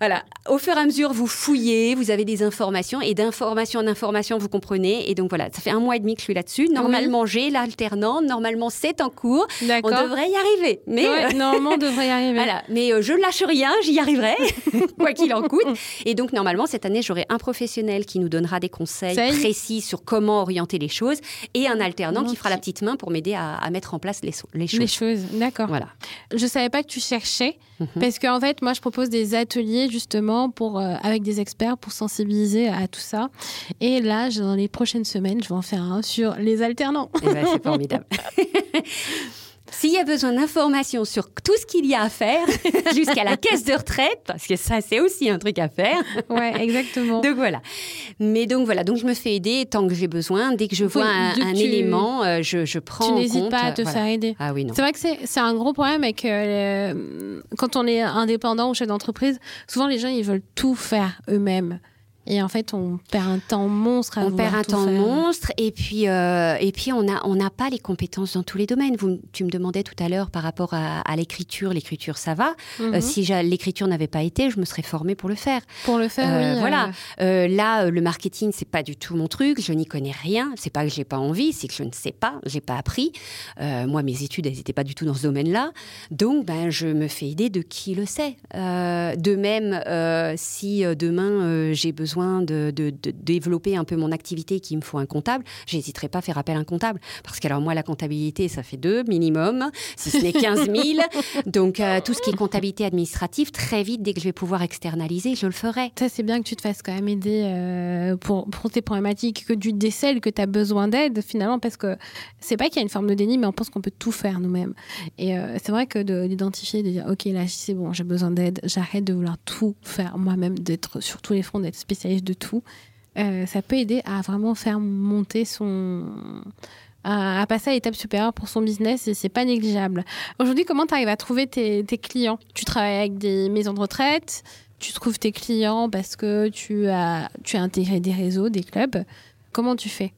B: voilà. Au fur et à mesure, vous fouillez, vous avez des informations et d'information en information, vous comprenez. Et donc voilà, ça fait un mois et demi que je suis là-dessus. Normalement, j'ai l'alternant. Normalement, c'est en cours. On devrait y arriver. Mais
A: euh, normalement, on devrait y arriver.
B: voilà. Mais euh, je ne lâche rien, j'y arriverai, quoi qu'il en coûte. Et donc normalement, cette année, j'aurai un professionnel qui nous donnera des conseils précis sur comment orienter les choses et un alternant qui fera la petite main pour m'aider à, mettre en place les, les choses.
A: Les choses, d'accord. Voilà. Je savais pas que tu cherchais mhm. parce qu'en fait, moi, je propose des ateliers justement pour, euh, avec des experts pour sensibiliser à tout ça. Et là, dans les prochaines semaines, je vais en faire un sur les alternants.
B: Eh ben, c'est formidable. S'il y a besoin d'informations sur tout ce qu'il y a à faire, jusqu'à la caisse de retraite, parce que ça, c'est aussi un truc à faire.
A: Ouais, exactement.
B: donc voilà. Mais donc voilà, donc je me fais aider tant que j'ai besoin. Dès que je vois un, élément, euh, je, je, prends. Tu
A: n'hésites pas à te faire aider.
B: Ah oui, non.
A: C'est vrai que c'est un gros problème avec euh, quand on est indépendant ou chef d'entreprise. Souvent, les gens, ils veulent tout faire eux-mêmes. Et en fait, on perd un temps monstre. À
B: on perd un temps monstre, et puis euh, et puis on a on n'a pas les compétences dans tous les domaines. Vous, tu me demandais tout à l'heure par rapport à, l'écriture. L'écriture, ça va. Euh, mhm. si l'écriture n'avait pas été, je me serais formée pour le faire.
A: Pour le faire, euh, oui.
B: Voilà. là, le marketing, c'est pas du tout mon truc. Je n'y connais rien. C'est pas que j'ai pas envie, c'est que je ne sais pas. J'ai pas appris. moi, mes études, elles n'étaient pas du tout dans ce domaine-là. Donc, ben, je me fais aider de qui le sait. de même, si demain j'ai besoin de, développer un peu mon activité qu'il me faut un comptable, j'hésiterai pas à faire appel à un comptable. Parce que alors moi, la comptabilité, ça fait deux minimum, si ce n'est 15 000. Donc euh, tout ce qui est comptabilité administrative, très vite, dès que je vais pouvoir externaliser, je le ferai.
A: Ça, c'est bien que tu te fasses quand même aider euh, pour, pour, tes problématiques, que tu décèles que tu as besoin d'aide finalement, parce que c'est pas qu'il y a une forme de déni, mais on pense qu'on peut tout faire nous-mêmes. Et euh, c'est vrai que d'identifier, de, de dire, OK, là, c'est bon, j'ai besoin d'aide, j'arrête de vouloir tout faire moi-même, d'être sur tous les fronts, d'être de tout, euh, ça peut aider à vraiment faire monter son. à, passer à l'étape supérieure pour son business et c'est pas négligeable. Aujourd'hui, comment tu arrives à trouver tes, clients? Tu travailles avec des maisons de retraite, tu trouves tes clients parce que tu as, tu as intégré des réseaux, des clubs. Comment tu fais?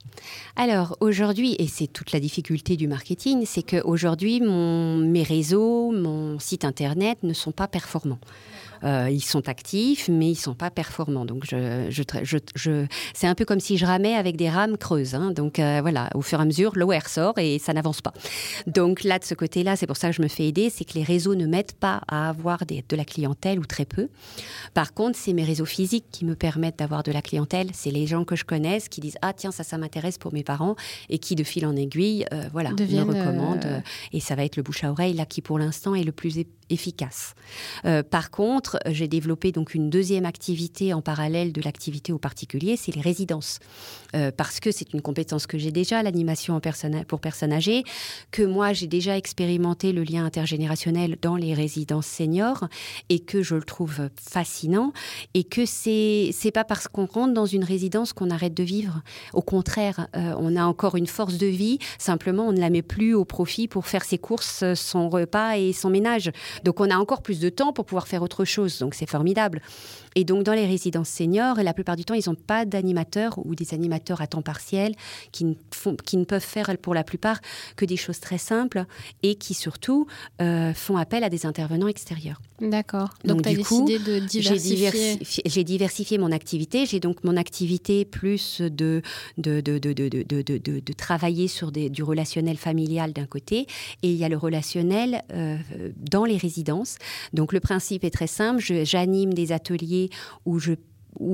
B: Alors aujourd'hui, et c'est toute la difficulté du marketing, c'est qu'aujourd'hui, mes réseaux, mon site internet ne sont pas performants. Euh, ils sont actifs, mais ils sont pas performants. Donc, je, je, je, c'est un peu comme si je ramais avec des rames creuses. Hein. Donc, euh, voilà, au fur et à mesure, l'eau ressort et ça n'avance pas. Donc, là, de ce côté-là, c'est pour ça que je me fais aider, c'est que les réseaux ne m'aident pas à avoir des, de la clientèle ou très peu. Par contre, c'est mes réseaux physiques qui me permettent d'avoir de la clientèle. C'est les gens que je connaisse qui disent ah tiens ça ça m'intéresse pour mes parents et qui de fil en aiguille, euh, voilà, me recommandent. Et ça va être le bouche à oreille là qui pour l'instant est le plus efficace. par contre j'ai développé donc une deuxième activité en parallèle de l'activité aux particuliers, c'est les résidences. Euh, parce que c'est une compétence que j'ai déjà, l'animation pour personnes âgées, que moi j'ai déjà expérimenté le lien intergénérationnel dans les résidences seniors et que je le trouve fascinant et que c'est c'est pas parce qu'on rentre dans une résidence qu'on arrête de vivre. Au contraire, euh, on a encore une force de vie, simplement on ne la met plus au profit pour faire ses courses, son repas et son ménage. Donc on a encore plus de temps pour pouvoir faire autre chose donc c'est formidable. Et donc dans les résidences seniors, la plupart du temps, ils n'ont pas d'animateurs ou des animateurs à temps partiel qui ne, font, qui ne peuvent faire pour la plupart que des choses très simples et qui surtout euh, font appel à des intervenants extérieurs.
A: D'accord. Donc, tu as décidé de diversifier.
B: J'ai diversifié, mon activité. J'ai donc mon activité plus de, de, de, de, de travailler sur des, du relationnel familial d'un côté et il y a le relationnel euh, dans les résidences. Donc le principe est très simple. J'anime des ateliers où,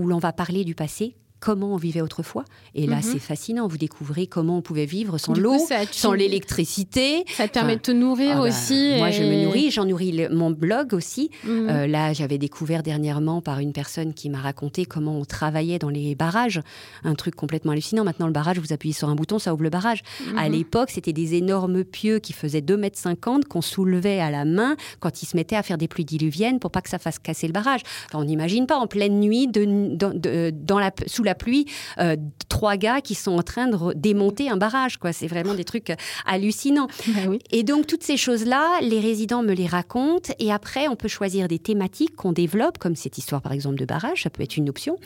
B: l'on va parler du passé, comment on vivait autrefois. Et là, mhm. c'est fascinant. Vous découvrez comment on pouvait vivre sans l'eau, sans l'électricité.
A: Ça te permet de te nourrir ah bah, aussi.
B: Moi, je me nourris. J'en nourris mon blog aussi. Mhm. Euh, là, j'avais découvert dernièrement par une personne qui m'a raconté comment on travaillait dans les barrages. Un truc complètement hallucinant. Maintenant, le barrage, vous appuyez sur un bouton, ça ouvre le barrage. À mhm. l'époque, c'était des énormes pieux qui faisaient 2,50 mètres qu'on soulevait à la main quand ils se mettaient à faire des pluies diluviennes pour pas que ça fasse casser le barrage. on n'imagine pas en pleine nuit, de, dans la, sous la pluie, euh, trois gars qui sont en train de démonter un barrage. Quoi. C'est vraiment des trucs euh, hallucinants. Bah et donc, toutes ces choses-là, les résidents me les racontent. Et après, on peut choisir des thématiques qu'on développe, comme cette histoire, par exemple, de barrage. Ça peut être une option.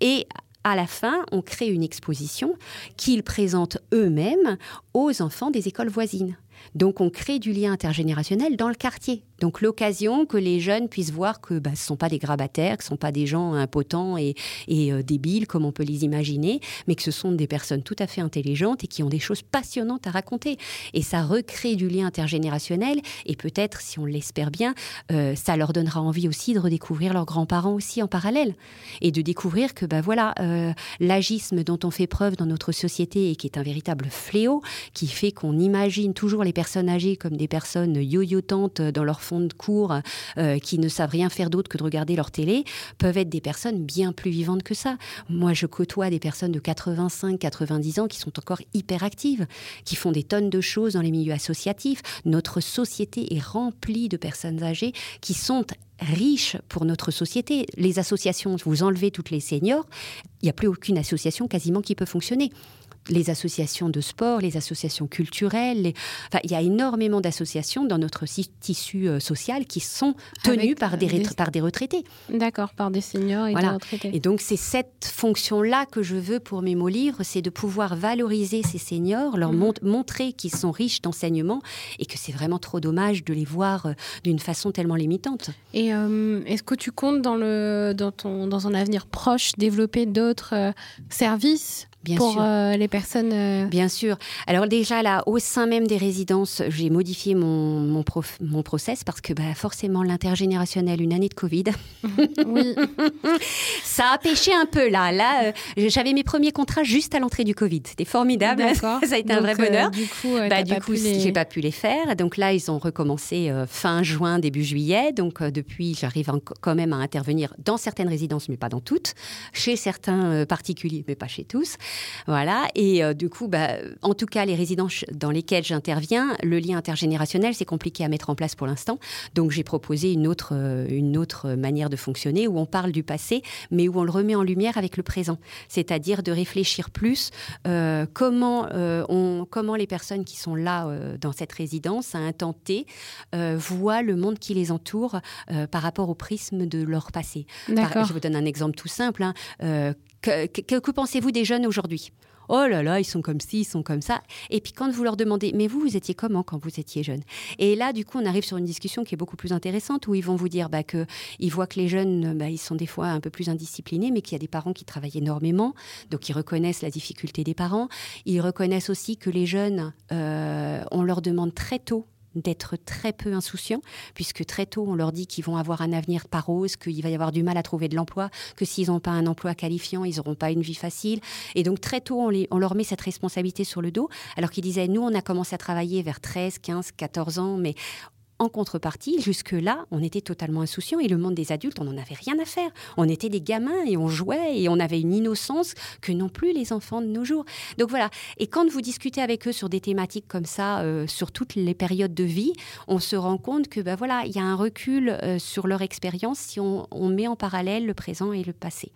B: Et à la fin, on crée une exposition qu'ils présentent eux-mêmes aux enfants des écoles voisines. Donc on crée du lien intergénérationnel dans le quartier. Donc l'occasion que les jeunes puissent voir que bah, ce ne sont pas des grabataires, que ce ne sont pas des gens impotents et, euh, débiles comme on peut les imaginer, mais que ce sont des personnes tout à fait intelligentes et qui ont des choses passionnantes à raconter. Et ça recrée du lien intergénérationnel et peut-être, si on l'espère bien, euh, ça leur donnera envie aussi de redécouvrir leurs grands-parents aussi en parallèle et de découvrir que bah, voilà, euh, l'agisme dont on fait preuve dans notre société et qui est un véritable fléau, qui fait qu'on imagine toujours les personnes âgées comme des personnes yoyotantes dans leur fond de cours, euh, qui ne savent rien faire d'autre que de regarder leur télé, peuvent être des personnes bien plus vivantes que ça. Moi, je côtoie des personnes de 85, 90 ans qui sont encore hyper actives, qui font des tonnes de choses dans les milieux associatifs. Notre société est remplie de personnes âgées qui sont riches pour notre société. Les associations, vous enlevez toutes les seniors, il n'y a plus aucune association quasiment qui peut fonctionner les associations de sport, les associations culturelles. il y a énormément d'associations dans notre tissu euh, social qui sont tenues par des, par des retraités.
A: D'accord, par des seniors et des retraités.
B: Et donc, c'est cette fonction-là que je veux pour mes mots livres, c'est de pouvoir valoriser ces seniors, leur mhm. montrer qu'ils sont riches d'enseignement et que c'est vraiment trop dommage de les voir euh, d'une façon tellement limitante.
A: Et euh, est-ce que tu comptes dans, le, dans, ton, dans un avenir proche développer d'autres services Bien pour euh, les personnes. Euh,
B: Bien sûr. Alors déjà là, au sein même des résidences, j'ai modifié mon, mon, mon, process parce que bah, forcément l'intergénérationnel, une année de Covid, oui. ça a pêché un peu là. Là, euh, j'avais mes premiers contrats juste à l'entrée du Covid. C'était formidable. ça a été un vrai bonheur.
A: du coup, bah, du coup,
B: j'ai pas pu les faire. Donc là, ils ont recommencé fin juin, début juillet. Donc depuis, j'arrive quand même à intervenir dans certaines résidences, mais pas dans toutes, chez certains particuliers, mais pas chez tous. Voilà. Et euh, du coup, bah, en tout cas, les résidences dans lesquelles j'interviens, le lien intergénérationnel, c'est compliqué à mettre en place pour l'instant. Donc, j'ai proposé une autre, euh, une autre manière de fonctionner où on parle du passé, mais où on le remet en lumière avec le présent. C'est-à-dire de réfléchir plus euh, comment, on, comment les personnes qui sont là dans cette résidence à un temps T voient le monde qui les entoure par rapport au prisme de leur passé. je vous donne un exemple tout simple. Hein. Que, que, pensez-vous des jeunes aujourd'hui? Oh là là, ils sont comme ci, ils sont comme ça. Et puis quand vous leur demandez, mais vous, vous étiez comment quand vous étiez jeune? Et là, du coup, on arrive sur une discussion qui est beaucoup plus intéressante où ils vont vous dire bah, qu'ils voient que les jeunes, bah, ils sont des fois un peu plus indisciplinés, mais qu'il y a des parents qui travaillent énormément, donc ils reconnaissent la difficulté des parents. Ils reconnaissent aussi que les jeunes, euh, on leur demande très tôt d'être très peu insouciants, puisque très tôt, on leur dit qu'ils vont avoir un avenir pas rose, qu'il va y avoir du mal à trouver de l'emploi, que s'ils n'ont pas un emploi qualifiant, ils n'auront pas une vie facile. Et donc, très tôt, on, on leur met cette responsabilité sur le dos, alors qu'ils disaient, nous, on a commencé à travailler vers 13, 15, 14 ans, mais en contrepartie, jusque-là, on était totalement insouciants et le monde des adultes, on n'en avait rien à faire. On était des gamins et on jouait et on avait une innocence que n'ont plus les enfants de nos jours. Donc voilà. Et quand vous discutez avec eux sur des thématiques comme ça, euh, sur toutes les périodes de vie, on se rend compte que ben voilà, il y a un recul euh, sur leur expérience si on, met en parallèle le présent et le passé.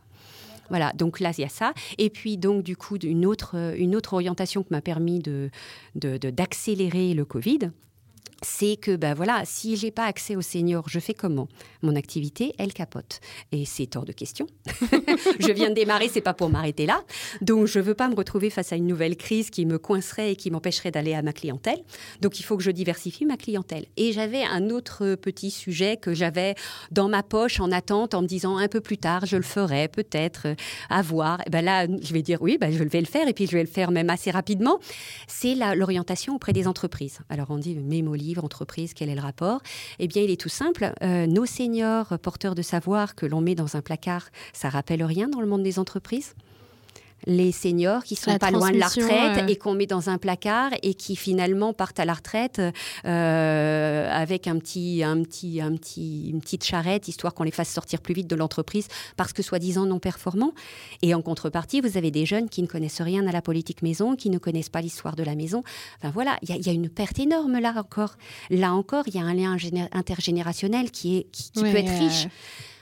B: Voilà, donc là, il y a ça. Et puis, donc, du coup, une autre, une autre orientation qui m'a permis de, d'accélérer le Covid, c'est que ben voilà, si j'ai pas accès aux seniors, je fais comment? Mon activité, elle capote. Et c'est hors de question. je viens de démarrer, c'est pas pour m'arrêter là. Donc je veux pas me retrouver face à une nouvelle crise qui me coincerait et qui m'empêcherait d'aller à ma clientèle. Donc il faut que je diversifie ma clientèle. Et j'avais un autre petit sujet que j'avais dans ma poche en attente en me disant un peu plus tard, je le ferai peut-être euh, à voir. Et ben là, je vais dire oui, ben je vais le faire et puis je vais le faire même assez rapidement. C'est l'orientation auprès des entreprises. Alors on dit entreprise, quel est le rapport? Eh bien, il est tout simple. Euh, nos seniors porteurs de savoir que l'on met dans un placard, ça rappelle rien dans le monde des entreprises? Les seniors qui sont pas loin de la retraite et qu'on met dans un placard et qui finalement partent à la retraite euh, avec un petit, un petit, un petit, une petite charrette histoire qu'on les fasse sortir plus vite de l'entreprise parce que soi-disant non performants. Et en contrepartie, vous avez des jeunes qui ne connaissent rien à la politique maison, qui ne connaissent pas l'histoire de la maison. Enfin voilà, il y, a une perte énorme là encore. Là encore, il y a un lien intergénérationnel qui est qui, peut être riche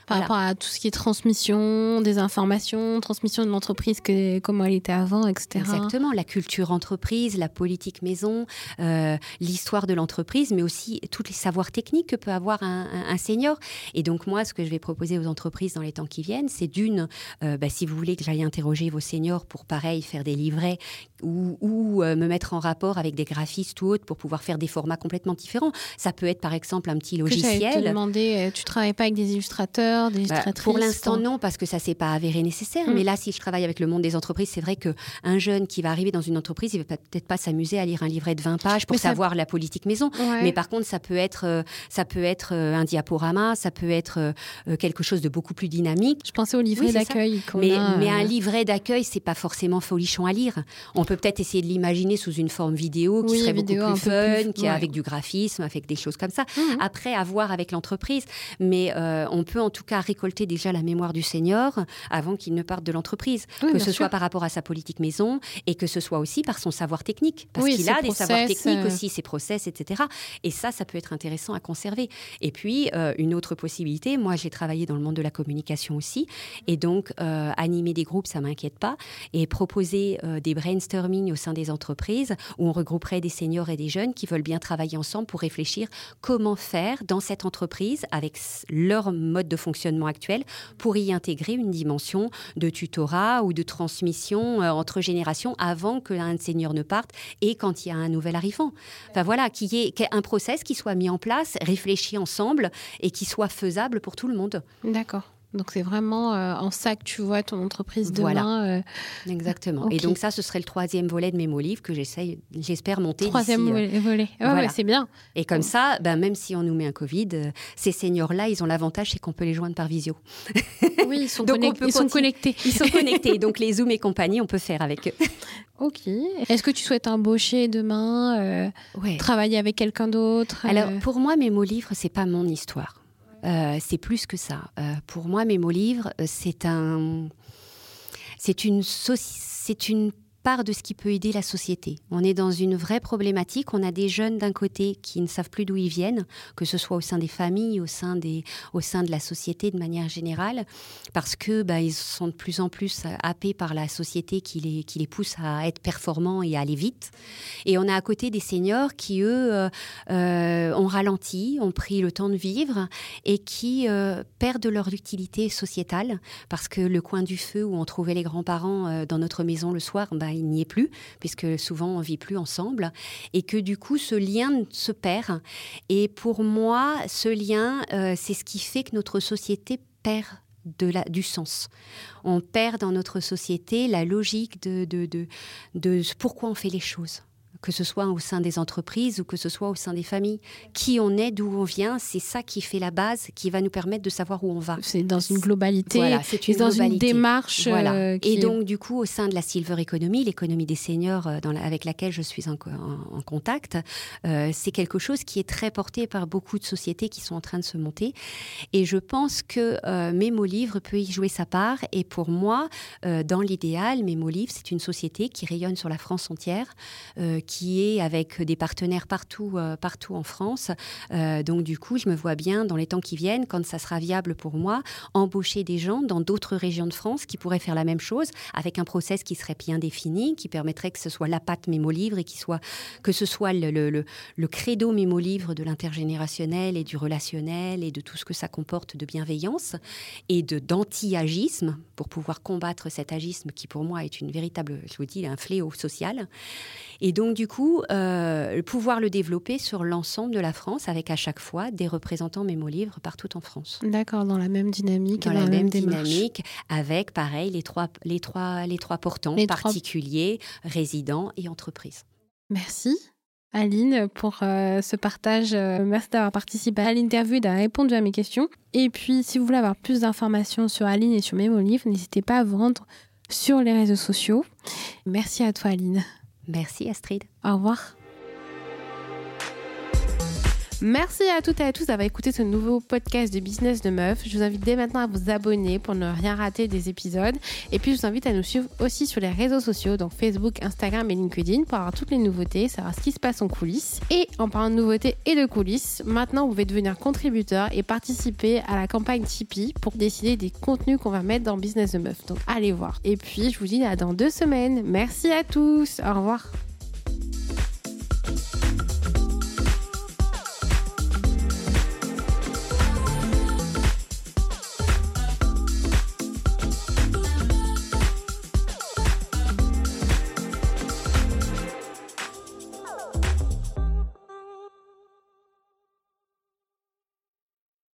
A: par rapport à tout ce qui est transmission des informations, transmission de l'entreprise, comment elle était avant, etc.
B: Exactement, la culture entreprise, la politique maison, euh, l'histoire de l'entreprise, mais aussi tous les savoirs techniques que peut avoir un, senior. Et donc moi, ce que je vais proposer aux entreprises dans les temps qui viennent, c'est d'une, euh, bah, si vous voulez que j'aille interroger vos seniors pour pareil faire des livrets ou, euh, me mettre en rapport avec des graphistes ou autres pour pouvoir faire des formats complètement différents. Ça peut être par exemple un petit logiciel.
A: Que te demander, tu travailles pas avec des illustrateurs bah,
B: pour l'instant, non, parce que ça s'est pas avéré nécessaire. Mm. Mais là, si je travaille avec le monde des entreprises, c'est vrai qu'un jeune qui va arriver dans une entreprise, il va peut-être pas s'amuser à lire un livret de 20 pages pour savoir la politique maison. Mais par contre, ça peut être, euh, ça peut être euh, un diaporama, ça peut être euh, quelque chose de beaucoup plus dynamique.
A: Je pensais au livret d'accueil.
B: Mais, mais, un livret d'accueil, c'est pas forcément folichon à lire. On peut peut-être essayer de l'imaginer sous une forme vidéo qui serait beaucoup plus fun, qui avec du graphisme, avec des choses comme ça. Mmh. Après, à voir avec l'entreprise. Mais on peut en tout cas récolter déjà la mémoire du senior avant qu'il ne parte de l'entreprise, que ce soit par rapport à sa politique maison et que ce soit aussi par son savoir technique, parce qu'il a des savoirs techniques euh. aussi, ses process, etc. Et ça, ça peut être intéressant à conserver. Et puis, euh, une autre possibilité, moi j'ai travaillé dans le monde de la communication aussi, et donc euh, animer des groupes, ça m'inquiète pas, et proposer des brainstorming au sein des entreprises où on regrouperait des seniors et des jeunes qui veulent bien travailler ensemble pour réfléchir comment faire dans cette entreprise avec leur mode de fonctionnement actuel pour y intégrer une dimension de tutorat ou de transmission euh, entre générations avant que l'un seigneur ne parte et quand il y a un nouvel arrivant. Enfin voilà, qu'il y ait un process qui soit mis en place, réfléchi ensemble et qui soit faisable pour tout le monde.
A: D'accord. Donc c'est vraiment euh, en ça que tu vois ton entreprise demain. Voilà. Euh,
B: Exactement. Et donc ça, ce serait le troisième volet de mes mots livres que j'essaye, j'espère monter.
A: Troisième euh, volet. c'est bien.
B: Et comme ça, ben, même si on nous met un Covid, ces seniors-là, ils ont l'avantage, c'est qu'on peut les joindre par visio.
A: Oui, ils sont, ils sont connectés.
B: Ils sont connectés. donc les Zoom et compagnie, on peut faire avec eux.
A: Ok. Est-ce que tu souhaites embaucher demain, travailler avec quelqu'un d'autre
B: Alors pour moi, mes mots livres, c'est pas mon histoire. Euh, c'est plus que ça. Euh, pour moi, mes mots livres, euh, c'est un, c'est une, c'est une part de ce qui peut aider la société. On est dans une vraie problématique. On a des jeunes d'un côté qui ne savent plus d'où ils viennent, que ce soit au sein des familles, au sein, des, au sein de la société de manière générale, parce que bah, ils sont de plus en plus happés par la société qui les, qui les pousse à être performants et à aller vite. Et on a à côté des seniors qui, eux, euh, euh, ont ralenti, ont pris le temps de vivre et qui euh, perdent leur utilité sociétale, parce que le coin du feu où on trouvait les grands-parents dans notre maison le soir, bah, il n'y est plus, puisque souvent on vit plus ensemble, et que du coup ce lien se perd. Et pour moi, ce lien, euh, c'est ce qui fait que notre société perd de du sens. On perd dans notre société la logique de pourquoi on fait les choses que ce soit au sein des entreprises ou que ce soit au sein des familles. Qui on est, d'où on vient, c'est ça qui fait la base, qui va nous permettre de savoir où on va.
A: C'est dans une globalité, c'est une dans une démarche.
B: Voilà. Euh, Et donc, du coup, au sein de la Silver Economy, l'économie des seniors euh, avec laquelle je suis en, en, contact, euh, c'est quelque chose qui est très porté par beaucoup de sociétés qui sont en train de se monter. Et je pense que euh, Mémo Livre peut y jouer sa part. Et pour moi, dans l'idéal, Mémo Livre, c'est une société qui rayonne sur la France entière, qui est avec des partenaires partout, euh, partout en France. Euh, donc du coup, je me vois bien dans les temps qui viennent, quand ça sera viable pour moi, embaucher des gens dans d'autres régions de France qui pourraient faire la même chose avec un process qui serait bien défini, qui permettrait que ce soit la patte mémo-livre et qui soit, que ce soit le, le, le, credo mémo-livre de l'intergénérationnel et du relationnel et de tout ce que ça comporte de bienveillance et de d'anti-agisme pour pouvoir combattre cet agisme qui pour moi est une véritable, je vous dis, un fléau social. Et donc du coup, euh, pouvoir le développer sur l'ensemble de la France avec à chaque fois des représentants mémo-livres partout en France.
A: D'accord, dans la même dynamique.
B: Dans, la, même, dynamique, avec pareil les trois, les trois, les trois portants, particuliers, résidents et entreprises.
A: Merci. Aline, pour euh, ce partage. Euh, merci d'avoir participé à l'interview et d'avoir répondu à mes questions. Et puis, si vous voulez avoir plus d'informations sur Aline et sur Mémolivre, n'hésitez pas à vous rendre sur les réseaux sociaux. Merci à toi, Aline.
B: Merci Astrid.
A: Au revoir. Merci à toutes et à tous d'avoir écouté ce nouveau podcast de Business de Meuf. Je vous invite dès maintenant à vous abonner pour ne rien rater des épisodes. Et puis, je vous invite à nous suivre aussi sur les réseaux sociaux, donc Facebook, Instagram et LinkedIn, pour avoir toutes les nouveautés, savoir ce qui se passe en coulisses. Et en parlant de nouveautés et de coulisses, maintenant, vous pouvez devenir contributeur et participer à la campagne Tipeee pour décider des contenus qu'on va mettre dans Business de Meuf. Donc, allez voir. Et puis, je vous dis à dans deux semaines. Merci à tous. Au revoir.